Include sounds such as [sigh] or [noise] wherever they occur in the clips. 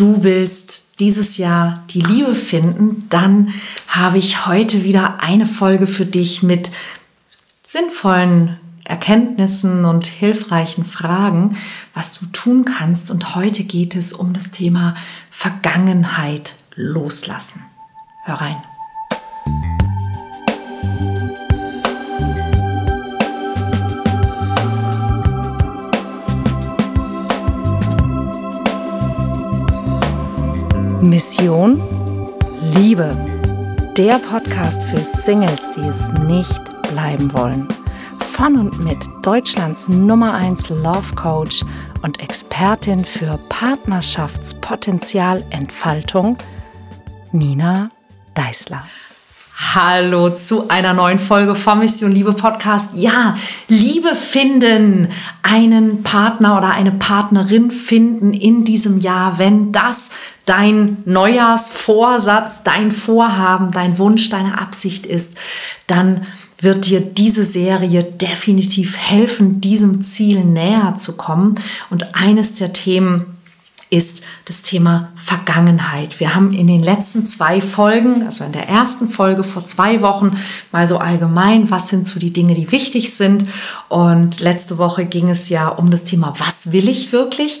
du willst dieses Jahr die Liebe finden, dann habe ich heute wieder eine Folge für dich mit sinnvollen Erkenntnissen und hilfreichen Fragen, was du tun kannst. Und heute geht es um das Thema Vergangenheit loslassen. Hör rein. Mission Liebe. Der Podcast für Singles, die es nicht bleiben wollen. Von und mit Deutschlands Nummer 1 Love Coach und Expertin für Partnerschaftspotenzialentfaltung, Nina Deißler. Hallo zu einer neuen Folge vom Mission Liebe Podcast. Ja, Liebe finden, einen Partner oder eine Partnerin finden in diesem Jahr, wenn das dein Neujahrsvorsatz, dein Vorhaben, dein Wunsch, deine Absicht ist, dann wird dir diese Serie definitiv helfen, diesem Ziel näher zu kommen. Und eines der Themen, ist das Thema Vergangenheit. Wir haben in den letzten zwei Folgen, also in der ersten Folge vor zwei Wochen, mal so allgemein, was sind so die Dinge, die wichtig sind. Und letzte Woche ging es ja um das Thema, was will ich wirklich?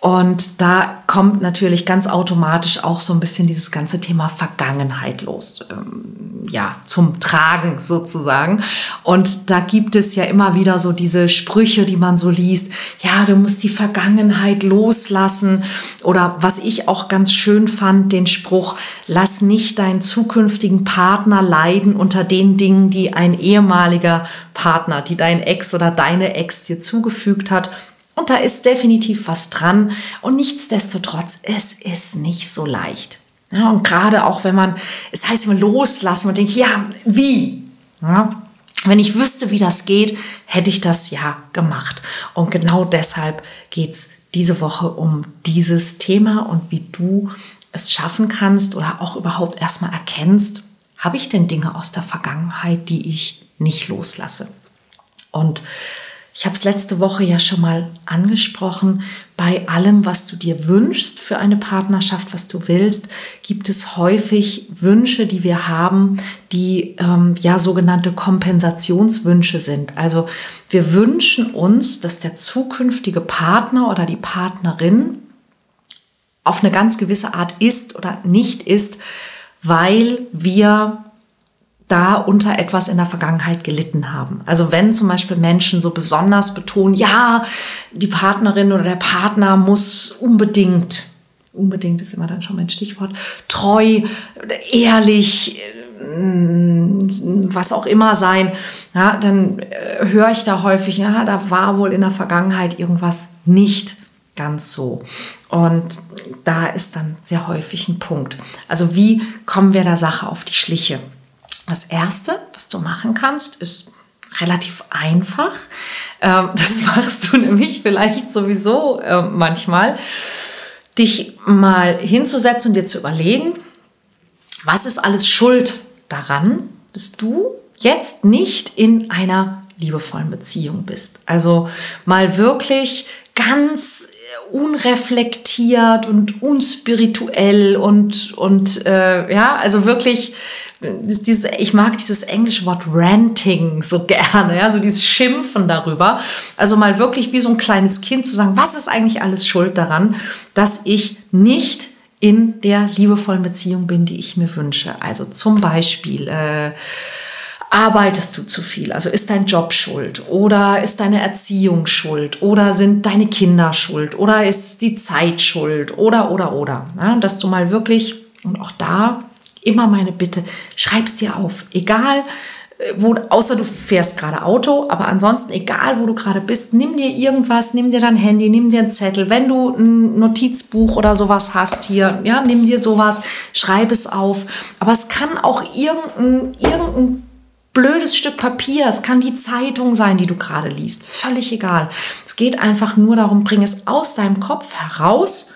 Und da kommt natürlich ganz automatisch auch so ein bisschen dieses ganze Thema Vergangenheit los, ähm, ja, zum Tragen sozusagen. Und da gibt es ja immer wieder so diese Sprüche, die man so liest. Ja, du musst die Vergangenheit loslassen. Oder was ich auch ganz schön fand, den Spruch, lass nicht deinen zukünftigen Partner leiden unter den Dingen, die ein ehemaliger Partner, die dein Ex oder deine Ex dir zugefügt hat und da ist definitiv was dran. Und nichtsdestotrotz, es ist nicht so leicht. Ja, und gerade auch wenn man, es heißt immer loslassen und denkt, ja, wie? Ja, wenn ich wüsste, wie das geht, hätte ich das ja gemacht. Und genau deshalb geht es diese Woche um dieses Thema und wie du es schaffen kannst oder auch überhaupt erstmal erkennst, habe ich denn Dinge aus der Vergangenheit, die ich nicht loslasse? Und ich habe es letzte Woche ja schon mal angesprochen. Bei allem, was du dir wünschst für eine Partnerschaft, was du willst, gibt es häufig Wünsche, die wir haben, die ähm, ja sogenannte Kompensationswünsche sind. Also wir wünschen uns, dass der zukünftige Partner oder die Partnerin auf eine ganz gewisse Art ist oder nicht ist, weil wir da unter etwas in der Vergangenheit gelitten haben. Also wenn zum Beispiel Menschen so besonders betonen, ja, die Partnerin oder der Partner muss unbedingt, unbedingt ist immer dann schon mein Stichwort, treu, ehrlich, was auch immer sein, ja, dann äh, höre ich da häufig, ja, da war wohl in der Vergangenheit irgendwas nicht ganz so. Und da ist dann sehr häufig ein Punkt. Also wie kommen wir der Sache auf die Schliche? Das Erste, was du machen kannst, ist relativ einfach. Ähm, [laughs] das machst du nämlich vielleicht sowieso ähm, manchmal, dich mal hinzusetzen und dir zu überlegen, was ist alles schuld daran, dass du jetzt nicht in einer liebevollen Beziehung bist. Also mal wirklich ganz unreflektiert und unspirituell und, und äh, ja, also wirklich, dieses, ich mag dieses englische Wort ranting so [laughs] gerne, ja, so dieses Schimpfen darüber. Also mal wirklich wie so ein kleines Kind zu sagen, was ist eigentlich alles schuld daran, dass ich nicht in der liebevollen Beziehung bin, die ich mir wünsche. Also zum Beispiel, äh, Arbeitest du zu viel? Also ist dein Job schuld? Oder ist deine Erziehung schuld? Oder sind deine Kinder schuld? Oder ist die Zeit schuld? Oder, oder, oder. Ja, dass du mal wirklich, und auch da immer meine Bitte, schreib's dir auf. Egal, äh, wo, außer du fährst gerade Auto, aber ansonsten, egal wo du gerade bist, nimm dir irgendwas, nimm dir dein Handy, nimm dir einen Zettel. Wenn du ein Notizbuch oder sowas hast hier, ja, nimm dir sowas, schreib es auf. Aber es kann auch irgendein, irgendein blödes Stück Papier, es kann die Zeitung sein, die du gerade liest, völlig egal. Es geht einfach nur darum, bring es aus deinem Kopf heraus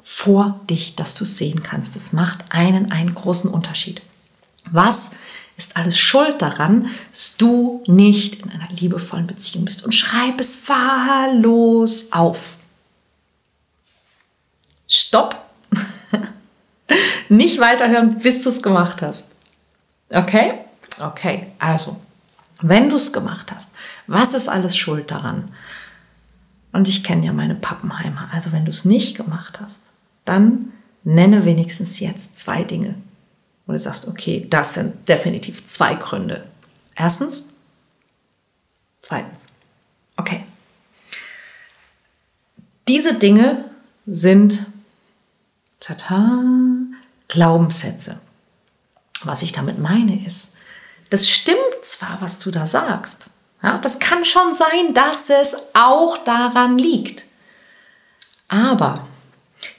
vor dich, dass du es sehen kannst. Das macht einen einen großen Unterschied. Was ist alles schuld daran, dass du nicht in einer liebevollen Beziehung bist? Und schreib es wahllos auf. Stopp. [laughs] Nicht weiterhören, bis du es gemacht hast. Okay? Okay, also, wenn du es gemacht hast, was ist alles schuld daran? Und ich kenne ja meine Pappenheimer. Also wenn du es nicht gemacht hast, dann nenne wenigstens jetzt zwei Dinge. Wo du sagst, okay, das sind definitiv zwei Gründe. Erstens. Zweitens. Okay. Diese Dinge sind tata, Glaubenssätze. Was ich damit meine ist, das stimmt zwar, was du da sagst. Ja, das kann schon sein, dass es auch daran liegt. Aber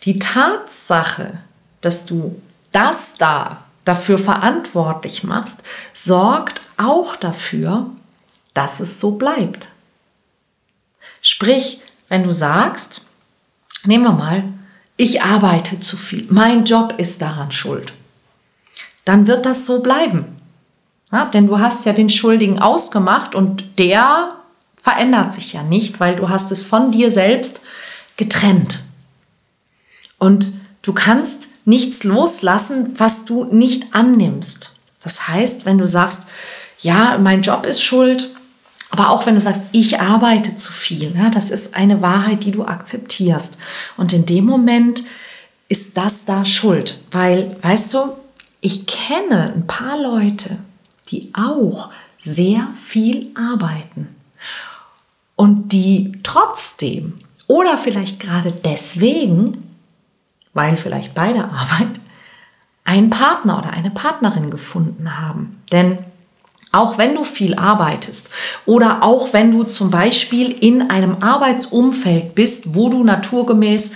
die Tatsache, dass du das da dafür verantwortlich machst, sorgt auch dafür, dass es so bleibt. Sprich, wenn du sagst, nehmen wir mal, ich arbeite zu viel, mein Job ist daran schuld, dann wird das so bleiben. Ja, denn du hast ja den Schuldigen ausgemacht und der verändert sich ja nicht, weil du hast es von dir selbst getrennt. Und du kannst nichts loslassen, was du nicht annimmst. Das heißt, wenn du sagst, ja, mein Job ist schuld, aber auch wenn du sagst, ich arbeite zu viel, ja, das ist eine Wahrheit, die du akzeptierst. Und in dem Moment ist das da schuld, weil, weißt du, ich kenne ein paar Leute, die auch sehr viel arbeiten und die trotzdem oder vielleicht gerade deswegen weil vielleicht beide Arbeit, einen Partner oder eine Partnerin gefunden haben. Denn auch wenn du viel arbeitest oder auch wenn du zum Beispiel in einem Arbeitsumfeld bist, wo du naturgemäß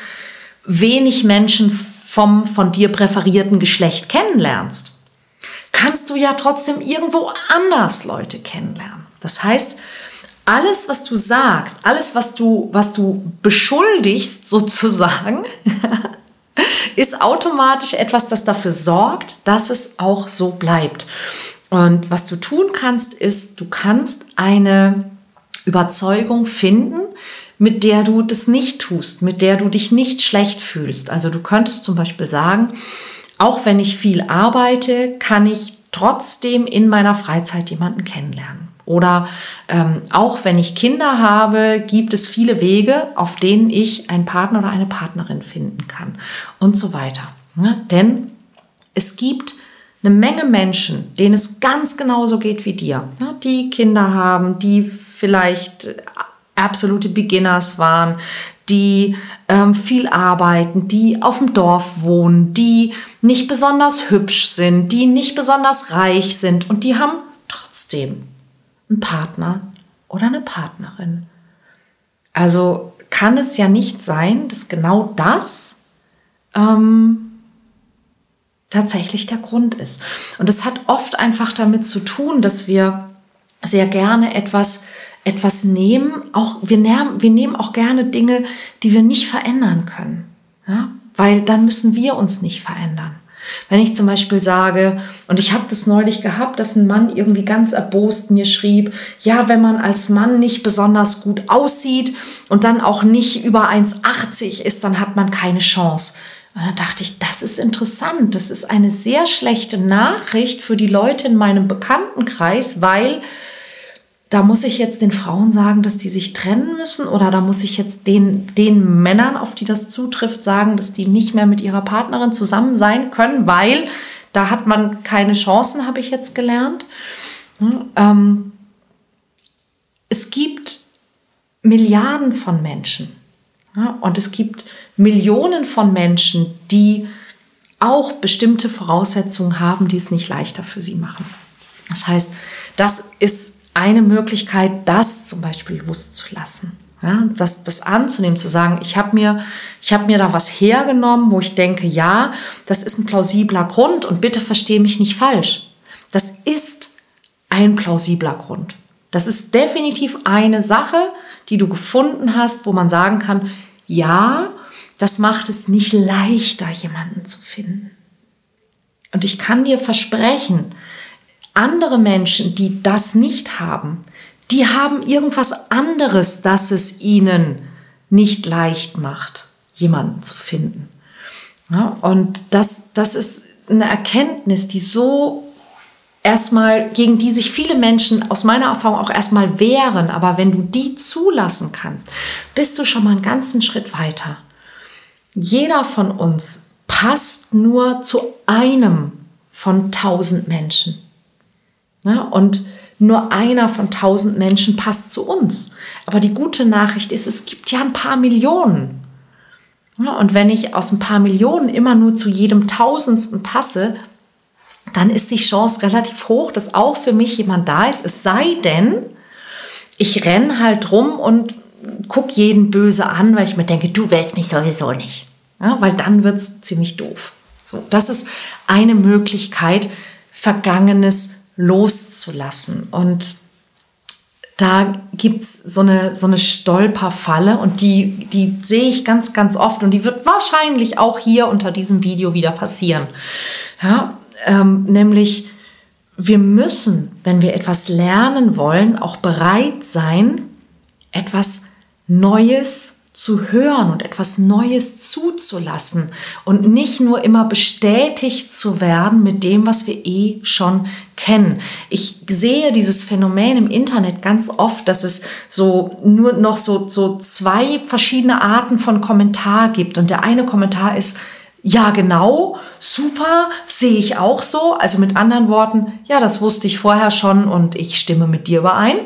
wenig Menschen vom von dir präferierten Geschlecht kennenlernst, kannst du ja trotzdem irgendwo anders Leute kennenlernen. Das heißt, alles, was du sagst, alles, was du, was du beschuldigst [laughs] sozusagen, ist automatisch etwas, das dafür sorgt, dass es auch so bleibt. Und was du tun kannst, ist, du kannst eine Überzeugung finden, mit der du das nicht tust, mit der du dich nicht schlecht fühlst. Also du könntest zum Beispiel sagen, auch wenn ich viel arbeite, kann ich trotzdem in meiner Freizeit jemanden kennenlernen. Oder ähm, auch wenn ich Kinder habe, gibt es viele Wege, auf denen ich einen Partner oder eine Partnerin finden kann und so weiter. Ja, denn es gibt eine Menge Menschen, denen es ganz genauso geht wie dir, ja, die Kinder haben, die vielleicht absolute Beginners waren, die ähm, viel arbeiten, die auf dem Dorf wohnen, die nicht besonders hübsch sind, die nicht besonders reich sind und die haben trotzdem ein Partner oder eine Partnerin. Also kann es ja nicht sein, dass genau das ähm, tatsächlich der Grund ist. Und es hat oft einfach damit zu tun, dass wir sehr gerne etwas, etwas nehmen. Auch wir, nehmen, wir nehmen auch gerne Dinge, die wir nicht verändern können. Ja? Weil dann müssen wir uns nicht verändern. Wenn ich zum Beispiel sage, und ich habe das neulich gehabt, dass ein Mann irgendwie ganz erbost mir schrieb, ja, wenn man als Mann nicht besonders gut aussieht und dann auch nicht über 1,80 ist, dann hat man keine Chance. Und dann dachte ich, das ist interessant. Das ist eine sehr schlechte Nachricht für die Leute in meinem Bekanntenkreis, weil da muss ich jetzt den Frauen sagen, dass die sich trennen müssen oder da muss ich jetzt den, den Männern, auf die das zutrifft, sagen, dass die nicht mehr mit ihrer Partnerin zusammen sein können, weil da hat man keine Chancen, habe ich jetzt gelernt. Ähm, es gibt Milliarden von Menschen ja, und es gibt Millionen von Menschen, die auch bestimmte Voraussetzungen haben, die es nicht leichter für sie machen. Das heißt, das ist eine Möglichkeit, das zum Beispiel bewusst zu lassen. Ja, das, das anzunehmen, zu sagen, ich habe mir, ich habe mir da was hergenommen, wo ich denke, ja, das ist ein plausibler Grund und bitte verstehe mich nicht falsch. Das ist ein plausibler Grund. Das ist definitiv eine Sache, die du gefunden hast, wo man sagen kann, ja, das macht es nicht leichter, jemanden zu finden. Und ich kann dir versprechen, andere Menschen, die das nicht haben, die haben irgendwas anderes, das es ihnen nicht leicht macht, jemanden zu finden. Ja, und das, das ist eine Erkenntnis, die so erstmal, gegen die sich viele Menschen aus meiner Erfahrung auch erstmal wehren. Aber wenn du die zulassen kannst, bist du schon mal einen ganzen Schritt weiter. Jeder von uns passt nur zu einem von tausend Menschen. Ja, und nur einer von tausend Menschen passt zu uns. Aber die gute Nachricht ist, es gibt ja ein paar Millionen. Ja, und wenn ich aus ein paar Millionen immer nur zu jedem Tausendsten passe, dann ist die Chance relativ hoch, dass auch für mich jemand da ist. Es sei denn, ich renne halt rum und gucke jeden böse an, weil ich mir denke, du willst mich sowieso nicht. Ja, weil dann wird es ziemlich doof. So, das ist eine Möglichkeit, Vergangenes loszulassen. Und da gibt es so eine, so eine Stolperfalle und die, die sehe ich ganz, ganz oft und die wird wahrscheinlich auch hier unter diesem Video wieder passieren. Ja, ähm, nämlich, wir müssen, wenn wir etwas lernen wollen, auch bereit sein, etwas Neues zu hören und etwas Neues zuzulassen und nicht nur immer bestätigt zu werden mit dem, was wir eh schon kennen. Ich sehe dieses Phänomen im Internet ganz oft, dass es so nur noch so, so zwei verschiedene Arten von Kommentar gibt. Und der eine Kommentar ist, ja, genau, super, sehe ich auch so. Also mit anderen Worten, ja, das wusste ich vorher schon und ich stimme mit dir überein.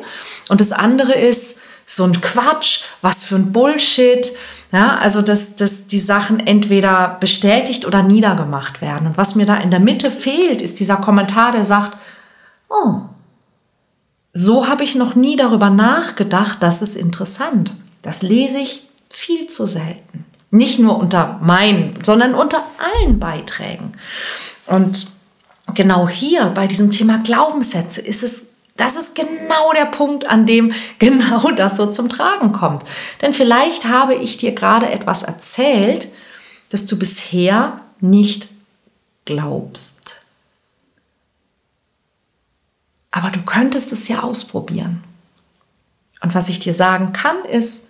Und das andere ist, so ein Quatsch, was für ein Bullshit. Ja, also dass, dass die Sachen entweder bestätigt oder niedergemacht werden. Und was mir da in der Mitte fehlt, ist dieser Kommentar, der sagt, oh, so habe ich noch nie darüber nachgedacht, das ist interessant. Das lese ich viel zu selten. Nicht nur unter meinen, sondern unter allen Beiträgen. Und genau hier bei diesem Thema Glaubenssätze ist es das ist genau der Punkt, an dem [laughs] genau das so zum Tragen kommt. Denn vielleicht habe ich dir gerade etwas erzählt, das du bisher nicht glaubst. Aber du könntest es ja ausprobieren. Und was ich dir sagen kann, ist,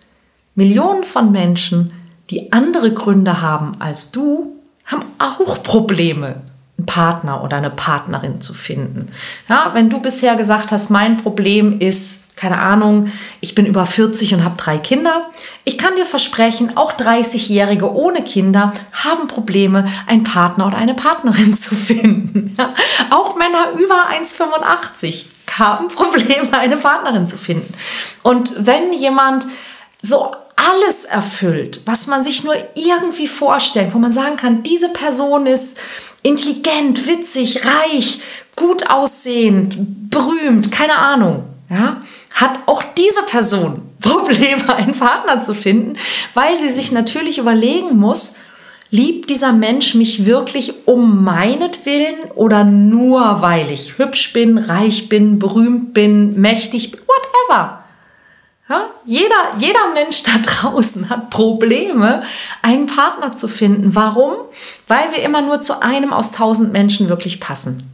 Millionen von Menschen, die andere Gründe haben als du, haben auch Probleme einen Partner oder eine Partnerin zu finden. Ja, wenn du bisher gesagt hast, mein Problem ist, keine Ahnung, ich bin über 40 und habe drei Kinder. Ich kann dir versprechen, auch 30-Jährige ohne Kinder haben Probleme, einen Partner oder eine Partnerin [laughs] zu finden. Ja, auch Männer über 1,85 haben Probleme, eine Partnerin zu finden. Und wenn jemand so alles erfüllt, was man sich nur irgendwie vorstellt, wo man sagen kann, diese Person ist intelligent, witzig, reich, gut aussehend, berühmt, keine Ahnung, ja, hat auch diese Person [laughs] Probleme, einen Partner zu finden, weil sie sich natürlich überlegen muss, liebt dieser Mensch mich wirklich um meinetwillen oder nur weil ich hübsch bin, reich bin, berühmt bin, mächtig bin, whatever. Ja? Jeder, jeder Mensch da [laughs] draußen hat Probleme, einen Partner zu finden. Warum? Weil wir immer nur zu einem aus tausend Menschen wirklich passen.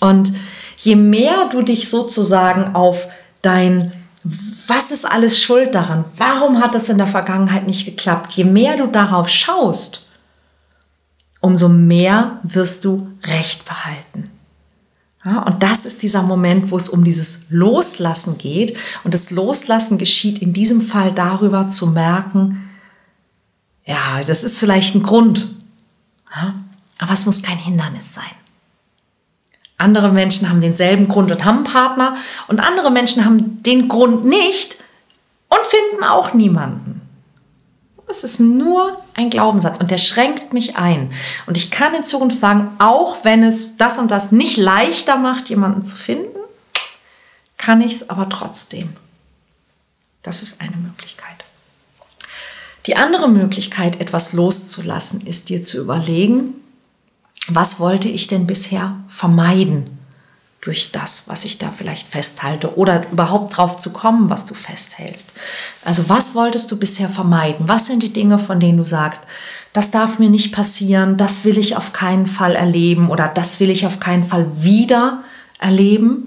Und je mehr du dich sozusagen auf dein was ist alles schuld daran? Warum hat das in der Vergangenheit nicht geklappt? Je mehr du darauf schaust, umso mehr wirst du Recht behalten. Ja, und das ist dieser Moment, wo es um dieses Loslassen geht. Und das Loslassen geschieht in diesem Fall darüber zu merken, ja, das ist vielleicht ein Grund, ja, aber es muss kein Hindernis sein. Andere Menschen haben denselben Grund und haben einen Partner und andere Menschen haben den Grund nicht und finden auch niemanden. Es ist nur ein Glaubenssatz und der schränkt mich ein. Und ich kann in Zukunft sagen, auch wenn es das und das nicht leichter macht, jemanden zu finden, kann ich es aber trotzdem. Das ist eine Möglichkeit. Die andere Möglichkeit, etwas loszulassen, ist dir zu überlegen, was wollte ich denn bisher vermeiden? Durch das, was ich da vielleicht festhalte oder überhaupt drauf zu kommen, was du festhältst. Also was wolltest du bisher vermeiden? Was sind die Dinge, von denen du sagst, das darf mir nicht passieren, das will ich auf keinen Fall erleben oder das will ich auf keinen Fall wieder erleben?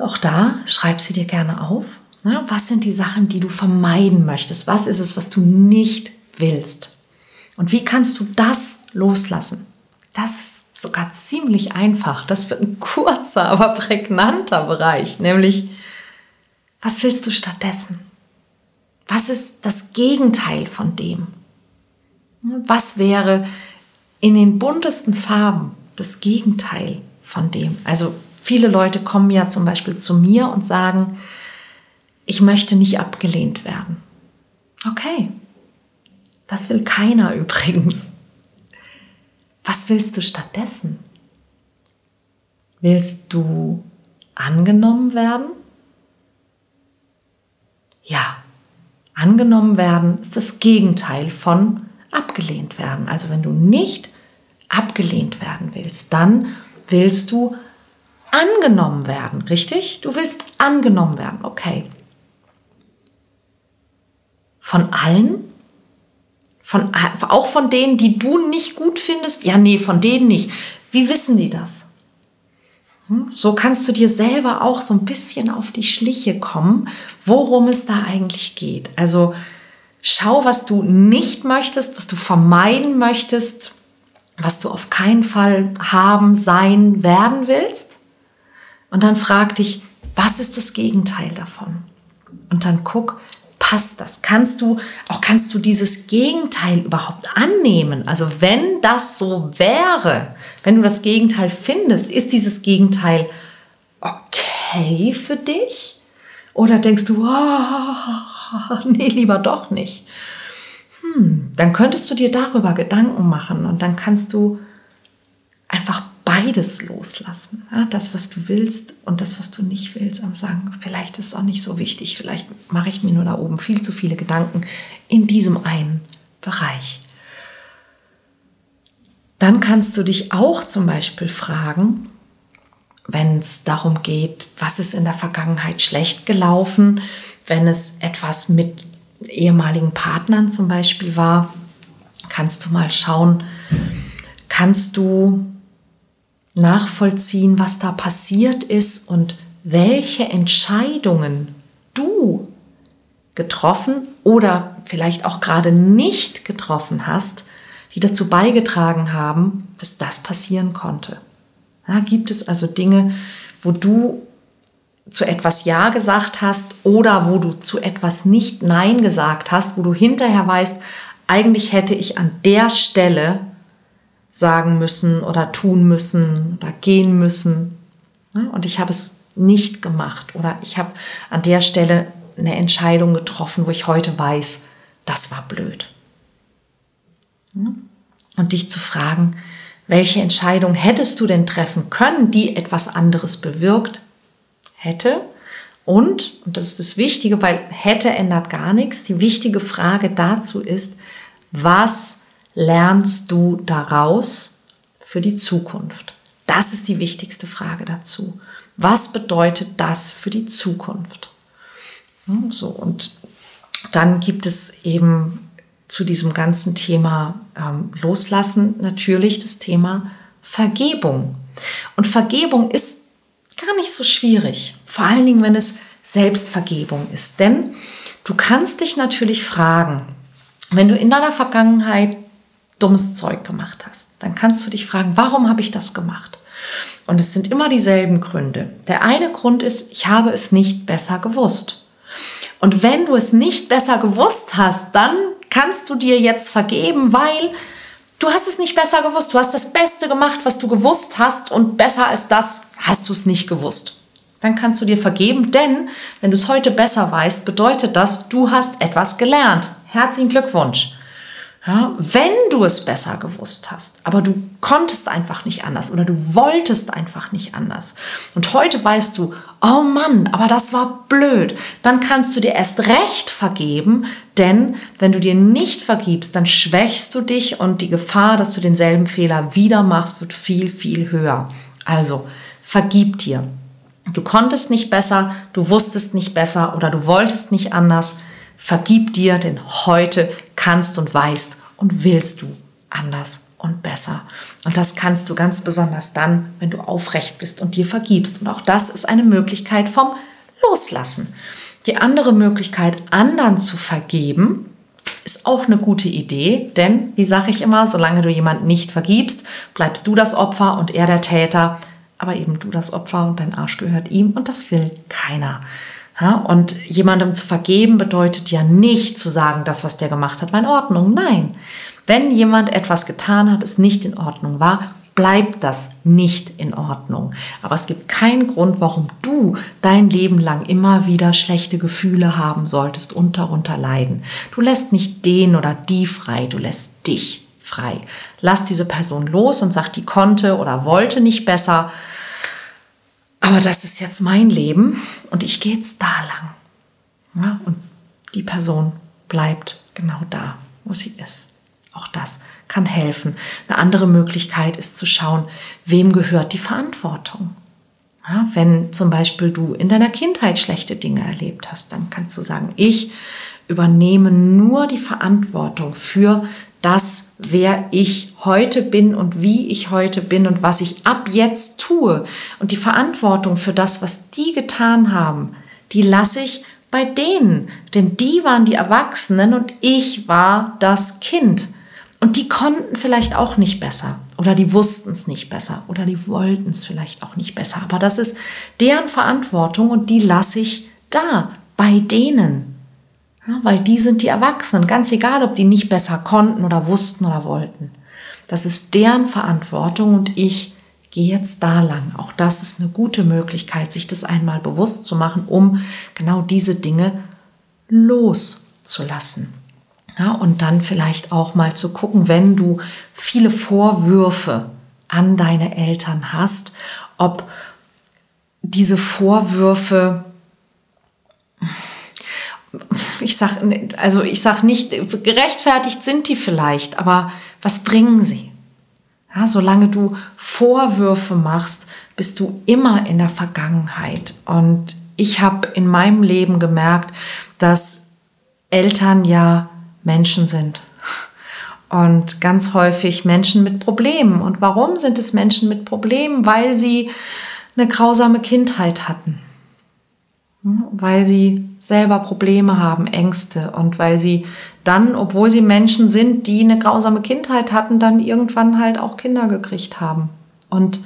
Auch da schreib sie dir gerne auf. Was sind die Sachen, die du vermeiden möchtest? Was ist es, was du nicht willst? Und wie kannst du das loslassen? Das ist sogar ziemlich einfach. Das wird ein kurzer, aber prägnanter Bereich, nämlich was willst du stattdessen? Was ist das Gegenteil von dem? Was wäre in den buntesten Farben das Gegenteil von dem? Also viele Leute kommen ja zum Beispiel zu mir und sagen, ich möchte nicht abgelehnt werden. Okay, das will keiner [laughs] übrigens. Was willst du stattdessen? Willst du angenommen werden? Ja, angenommen werden ist das Gegenteil von abgelehnt werden. Also wenn du nicht abgelehnt werden willst, dann willst du angenommen werden, richtig? Du willst angenommen werden, okay. Von allen? Von, auch von denen, die du nicht gut findest? Ja, nee, von denen nicht. Wie wissen die das? Hm? So kannst du dir selber auch so ein bisschen auf die Schliche kommen, worum es da eigentlich geht. Also schau, was du nicht möchtest, was du vermeiden möchtest, was du auf keinen Fall haben, sein, werden willst. Und dann frag dich, was ist das Gegenteil davon? Und dann guck, passt das? Kannst du, auch kannst du dieses Gegenteil überhaupt annehmen? Also wenn das so wäre, wenn du das Gegenteil findest, ist dieses Gegenteil okay für dich? Oder denkst du, oh, [laughs] nee, lieber doch nicht? Hm, dann könntest du dir darüber Gedanken machen und dann kannst du einfach beides loslassen. Ja, das, was du willst und das, was du nicht willst. Aber sagen, vielleicht ist es auch nicht so wichtig. Vielleicht mache ich mir nur da oben viel zu viele Gedanken in diesem einen Bereich. Dann kannst du dich auch zum Beispiel fragen, wenn es darum geht, was ist in der Vergangenheit schlecht gelaufen, wenn es etwas mit ehemaligen Partnern zum Beispiel war, kannst du mal schauen, kannst du nachvollziehen, was da passiert ist und welche Entscheidungen du getroffen oder vielleicht auch gerade nicht getroffen hast, die dazu beigetragen haben, dass das passieren konnte. Ja, gibt es also Dinge, wo du zu etwas Ja gesagt hast oder wo du zu etwas nicht Nein gesagt hast, wo du hinterher weißt, eigentlich hätte ich an der Stelle sagen müssen oder tun müssen oder gehen müssen. Und ich habe es nicht gemacht oder ich habe an der Stelle eine Entscheidung getroffen, wo ich heute weiß, das war blöd. Und dich zu fragen, welche Entscheidung hättest du denn treffen können, die etwas anderes bewirkt hätte? Und, und das ist das Wichtige, weil hätte ändert gar nichts, die wichtige Frage dazu ist, was lernst du daraus für die Zukunft? Das ist die wichtigste Frage dazu. Was bedeutet das für die Zukunft? So, und dann gibt es eben zu diesem ganzen Thema ähm, Loslassen natürlich das Thema Vergebung. Und Vergebung ist gar nicht so schwierig, vor allen Dingen, wenn es Selbstvergebung ist. Denn du kannst dich natürlich fragen, wenn du in deiner Vergangenheit dummes Zeug gemacht hast, dann kannst du dich fragen, warum habe ich das gemacht? Und es sind immer dieselben Gründe. Der eine Grund ist, ich habe es nicht besser gewusst. Und wenn du es nicht besser gewusst hast, dann kannst du dir jetzt vergeben, weil du hast es nicht besser gewusst. Du hast das Beste gemacht, was du gewusst hast und besser als das hast du es nicht gewusst. Dann kannst du dir vergeben, denn wenn du es heute besser weißt, bedeutet das, du hast etwas gelernt. Herzlichen Glückwunsch. Ja, wenn du es besser gewusst hast, aber du konntest einfach nicht anders oder du wolltest einfach nicht anders. Und heute weißt du, oh Mann, aber das war blöd. Dann kannst du dir erst recht vergeben, denn wenn du dir nicht vergibst, dann schwächst du dich und die Gefahr, dass du denselben Fehler wieder machst, wird viel, viel höher. Also, vergib dir. Du konntest nicht besser, du wusstest nicht besser oder du wolltest nicht anders Vergib dir, denn heute kannst und weißt und willst du anders und besser. Und das kannst du ganz besonders dann, wenn du aufrecht bist und dir vergibst. Und auch das ist eine Möglichkeit vom Loslassen. Die andere Möglichkeit, anderen zu vergeben, ist auch eine gute Idee, denn, wie sage ich immer, solange du jemand nicht vergibst, bleibst du das Opfer und er der Täter, aber eben du das Opfer und dein Arsch gehört ihm und das will keiner. Ja, und jemandem zu vergeben bedeutet ja nicht zu sagen, das, was der gemacht hat, war in Ordnung. Nein. Wenn jemand etwas getan hat, es nicht in Ordnung war, bleibt das nicht in Ordnung. Aber es gibt keinen Grund, warum du dein Leben lang immer wieder schlechte Gefühle haben solltest und darunter leiden. Du lässt nicht den oder die frei, du lässt dich frei. Lass diese Person los und sag, die konnte oder wollte nicht besser. Aber das ist jetzt mein Leben und ich gehe jetzt da lang. Ja, und die Person bleibt genau da, wo sie ist. Auch das kann helfen. Eine andere Möglichkeit ist zu schauen, wem gehört die Verantwortung. Ja, wenn zum Beispiel du in deiner Kindheit schlechte Dinge erlebt hast, dann kannst du sagen, ich übernehme nur die Verantwortung für das, wer ich heute bin und wie ich heute bin und was ich ab jetzt tue. Und die Verantwortung für das, was die getan haben, die lasse ich bei denen. Denn die waren die Erwachsenen und ich war das Kind. Und die konnten vielleicht auch nicht besser oder die wussten es nicht besser oder die wollten es vielleicht auch nicht besser. Aber das ist deren Verantwortung und die lasse ich da bei denen. Ja, weil die sind die Erwachsenen, ganz egal, ob die nicht besser konnten oder wussten oder wollten. Das ist deren Verantwortung und ich gehe jetzt da lang. Auch das ist eine gute Möglichkeit, sich das einmal bewusst zu machen, um genau diese Dinge loszulassen. Ja, und dann vielleicht auch mal zu gucken, wenn du viele Vorwürfe an deine Eltern hast, ob diese Vorwürfe, ich sag, also ich sag nicht, gerechtfertigt sind die vielleicht, aber was bringen sie? Ja, solange du Vorwürfe machst, bist du immer in der Vergangenheit. Und ich habe in meinem Leben gemerkt, dass Eltern ja Menschen sind. Und ganz häufig Menschen mit Problemen. Und warum sind es Menschen mit Problemen? Weil sie eine grausame Kindheit hatten. Weil sie selber Probleme haben, Ängste. Und weil sie dann, obwohl sie Menschen sind, die eine grausame Kindheit hatten, dann irgendwann halt auch Kinder gekriegt haben. Und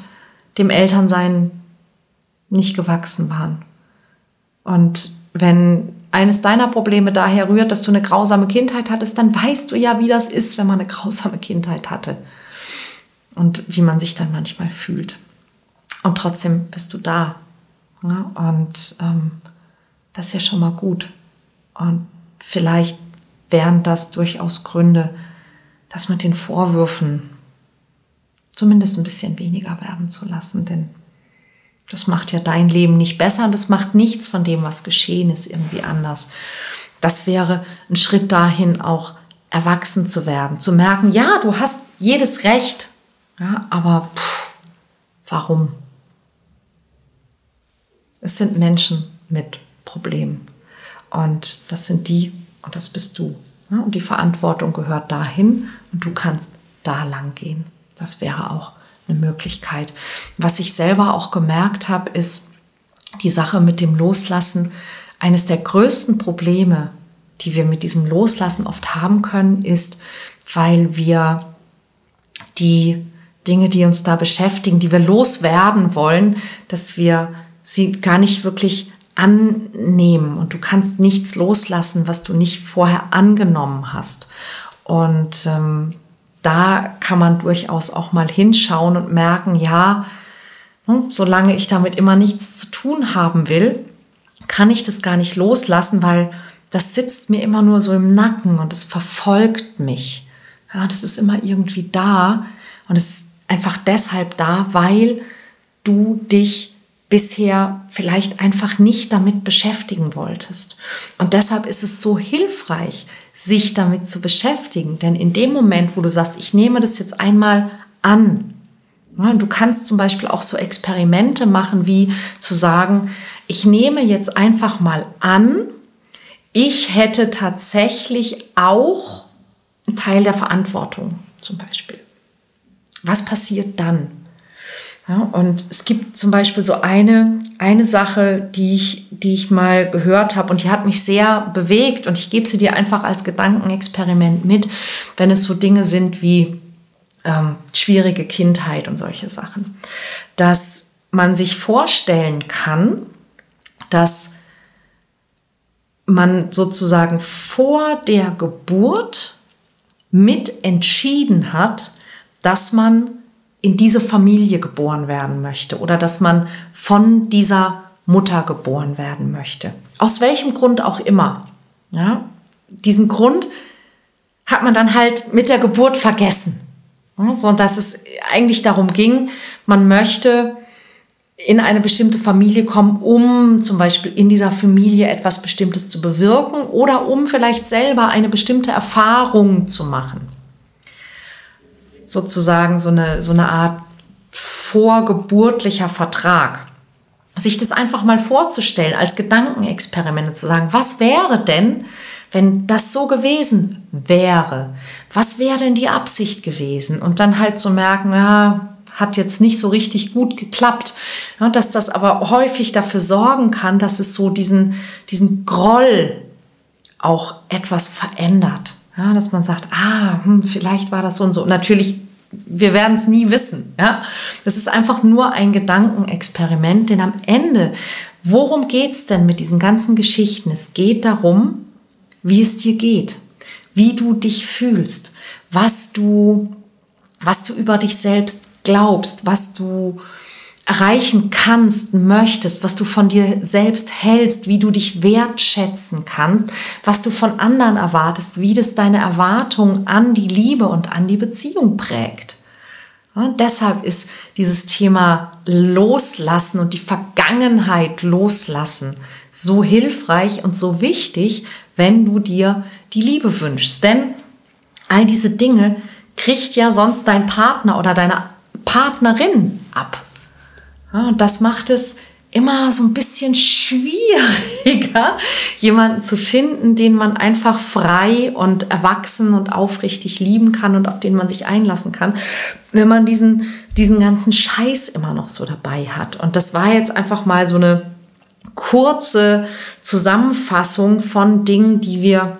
dem Elternsein nicht gewachsen waren. Und wenn eines deiner Probleme daher rührt, dass du eine grausame Kindheit hattest, dann weißt du ja, wie das ist, wenn man eine grausame Kindheit hatte. Und wie man sich dann manchmal fühlt. Und trotzdem bist du da. Ja? Und ähm, das ist ja schon mal gut. Und vielleicht wären das durchaus Gründe, das mit den Vorwürfen zumindest ein bisschen weniger werden zu lassen. Denn das macht ja dein Leben nicht besser und das macht nichts von dem, was geschehen ist, irgendwie anders. Das wäre ein Schritt dahin, auch erwachsen zu werden, zu merken, ja, du hast jedes Recht, ja, aber pff, warum? Es sind Menschen mit Problemen und das sind die und das bist du. Und die Verantwortung gehört dahin und du kannst da lang gehen. Das wäre auch eine Möglichkeit. Was ich selber auch gemerkt habe, ist die Sache mit dem Loslassen. Eines der größten Probleme, die wir mit diesem Loslassen oft haben können, ist, weil wir die Dinge, die uns da beschäftigen, die wir loswerden wollen, dass wir sie gar nicht wirklich annehmen und du kannst nichts loslassen, was du nicht vorher angenommen hast. Und ähm, da kann man durchaus auch mal hinschauen und merken, ja, hm, solange ich damit immer nichts zu tun haben will, kann ich das gar nicht loslassen, weil das sitzt mir immer nur so im Nacken und es verfolgt mich. Ja, das ist immer irgendwie da und es ist einfach deshalb da, weil du dich bisher vielleicht einfach nicht damit beschäftigen wolltest. Und deshalb ist es so hilfreich, sich damit zu beschäftigen. Denn in dem Moment, wo du sagst, ich nehme das jetzt einmal an, du kannst zum Beispiel auch so Experimente machen, wie zu sagen, ich nehme jetzt einfach mal an, ich hätte tatsächlich auch einen Teil der Verantwortung zum Beispiel. Was passiert dann? Ja, und es gibt zum Beispiel so eine, eine Sache, die ich, die ich mal gehört habe und die hat mich sehr bewegt und ich gebe sie dir einfach als Gedankenexperiment mit, wenn es so Dinge sind wie ähm, schwierige Kindheit und solche Sachen, dass man sich vorstellen kann, dass man sozusagen vor der Geburt mit entschieden hat, dass man in diese Familie geboren werden möchte oder dass man von dieser Mutter geboren werden möchte. Aus welchem Grund auch immer. Ja, diesen Grund hat man dann halt mit der Geburt vergessen. so, dass es eigentlich darum ging, man möchte in eine bestimmte Familie kommen, um zum Beispiel in dieser Familie etwas Bestimmtes zu bewirken oder um vielleicht selber eine bestimmte Erfahrung zu machen sozusagen so eine, so eine Art vorgeburtlicher Vertrag. Sich das einfach mal vorzustellen, als Gedankenexperimente zu sagen, was wäre denn, wenn das so gewesen wäre? Was wäre denn die Absicht gewesen? Und dann halt zu merken, ja, hat jetzt nicht so richtig gut geklappt. Ja, dass das aber häufig dafür sorgen kann, dass es so diesen, diesen Groll auch etwas verändert. Ja, dass man sagt, ah, hm, vielleicht war das so und so. Natürlich, wir werden es nie wissen. Ja? Das ist einfach nur ein Gedankenexperiment, denn am Ende, worum geht es denn mit diesen ganzen Geschichten? Es geht darum, wie es dir geht, wie du dich fühlst, was du, was du über dich selbst glaubst, was du erreichen kannst, möchtest, was du von dir selbst hältst, wie du dich wertschätzen kannst, was du von anderen erwartest, wie das deine Erwartungen an die Liebe und an die Beziehung prägt. Ja, deshalb ist dieses Thema Loslassen und die Vergangenheit loslassen so hilfreich und so wichtig, wenn du dir die Liebe wünschst. Denn all diese Dinge kriegt ja sonst dein Partner oder deine Partnerin ab. Ja, und das macht es immer so ein bisschen schwieriger, [laughs] jemanden zu finden, den man einfach frei und erwachsen und aufrichtig lieben kann und auf den man sich einlassen kann, wenn man diesen, diesen ganzen Scheiß immer noch so dabei hat. Und das war jetzt einfach mal so eine kurze Zusammenfassung von Dingen, die wir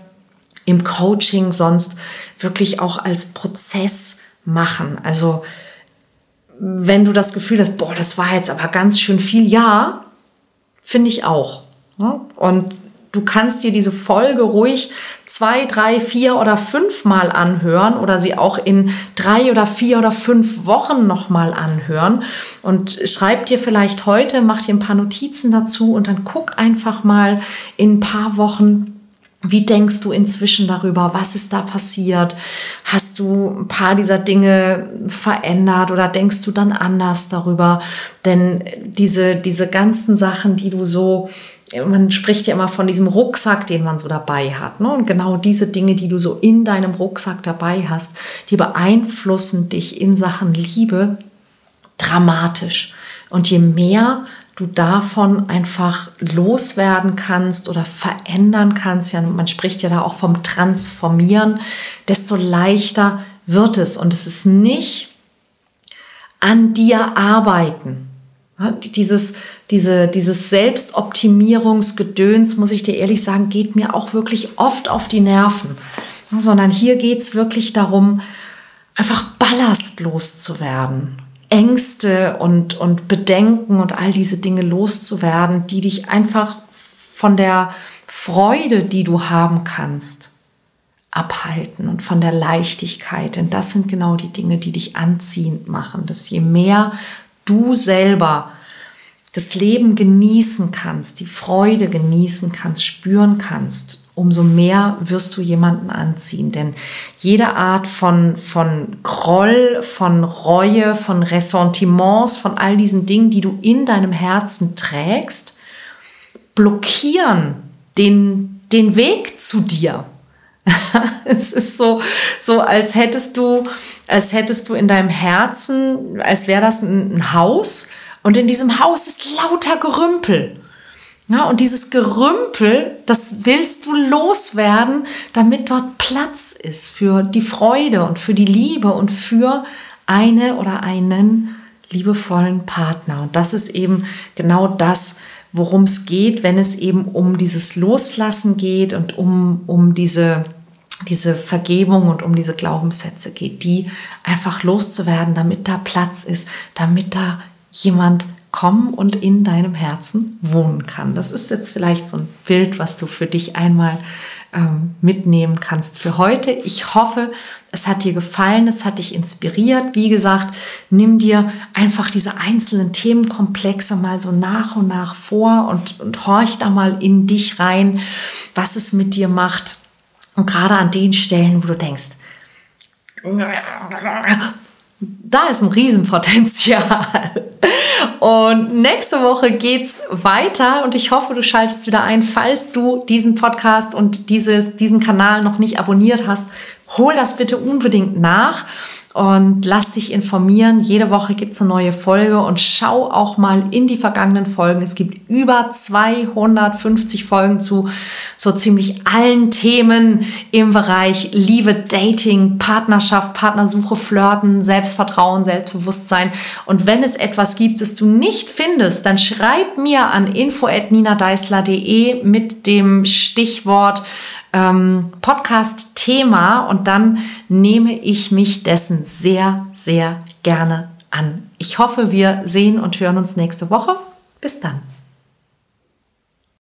im Coaching sonst wirklich auch als Prozess machen. Also wenn du das Gefühl hast, boah, das war jetzt aber ganz schön viel, ja, finde ich auch. Und du kannst dir diese Folge ruhig zwei, drei, vier oder fünf Mal anhören oder sie auch in drei oder vier oder fünf Wochen nochmal anhören und schreib dir vielleicht heute, mach dir ein paar Notizen dazu und dann guck einfach mal in ein paar Wochen, wie denkst du inzwischen darüber? Was ist da passiert? Hast du ein paar dieser Dinge verändert oder denkst du dann anders darüber? Denn diese, diese ganzen Sachen, die du so, man spricht ja immer von diesem Rucksack, den man so dabei hat. Ne? Und genau diese Dinge, die du so in deinem Rucksack dabei hast, die beeinflussen dich in Sachen Liebe dramatisch. Und je mehr du davon einfach loswerden kannst oder verändern kannst, ja, man spricht ja da auch vom Transformieren, desto leichter wird es. Und es ist nicht an dir arbeiten. Ja, dieses, diese, dieses Selbstoptimierungsgedöns, muss ich dir ehrlich sagen, geht mir auch wirklich oft auf die Nerven. Sondern hier geht es wirklich darum, einfach ballastlos zu werden Ängste und, und Bedenken und all diese Dinge loszuwerden, die dich einfach von der Freude, die du haben kannst, abhalten und von der Leichtigkeit. Denn das sind genau die Dinge, die dich anziehend machen. Dass je mehr du selber das Leben genießen kannst, die Freude genießen kannst, spüren kannst, umso mehr wirst du jemanden anziehen. Denn jede Art von, von Groll, von Reue, von Ressentiments, von all diesen Dingen, die du in deinem Herzen trägst, blockieren den, den Weg zu dir. [laughs] es ist so, so, als hättest du, als hättest du in deinem Herzen, als wäre das ein, ein Haus und in diesem Haus ist lauter Gerümpel. Ja, und dieses Gerümpel, das willst du loswerden, damit dort Platz ist für die Freude und für die Liebe und für eine oder einen liebevollen Partner. Und das ist eben genau das, worum es geht, wenn es eben um dieses Loslassen geht und um, um diese, diese Vergebung und um diese Glaubenssätze geht, die einfach loszuwerden, damit da Platz ist, damit da jemand kommen und in deinem Herzen wohnen kann. Das ist jetzt vielleicht so ein Bild, was du für dich einmal ähm, mitnehmen kannst für heute. Ich hoffe, es hat dir gefallen, es hat dich inspiriert. Wie gesagt, nimm dir einfach diese einzelnen Themenkomplexe mal so nach und nach vor und, und horch da mal in dich rein, was es mit dir macht. Und gerade an den Stellen, wo du denkst, da ist ein Riesenpotenzial. Und nächste Woche geht's weiter und ich hoffe, du schaltest wieder ein, falls du diesen Podcast und dieses, diesen Kanal noch nicht abonniert hast. Hol das bitte unbedingt nach und lass dich informieren. Jede Woche gibt es eine neue Folge und schau auch mal in die vergangenen Folgen. Es gibt über 250 Folgen zu so ziemlich allen Themen im Bereich Liebe, Dating, Partnerschaft, Partnersuche, Flirten, Selbstvertrauen, Selbstbewusstsein. Und wenn es etwas gibt, das du nicht findest, dann schreib mir an info@ninadeisler.de mit dem Stichwort ähm, Podcast-Thema und dann nehme ich mich dessen sehr, sehr gerne an. Ich hoffe, wir sehen und hören uns nächste Woche. Bis dann.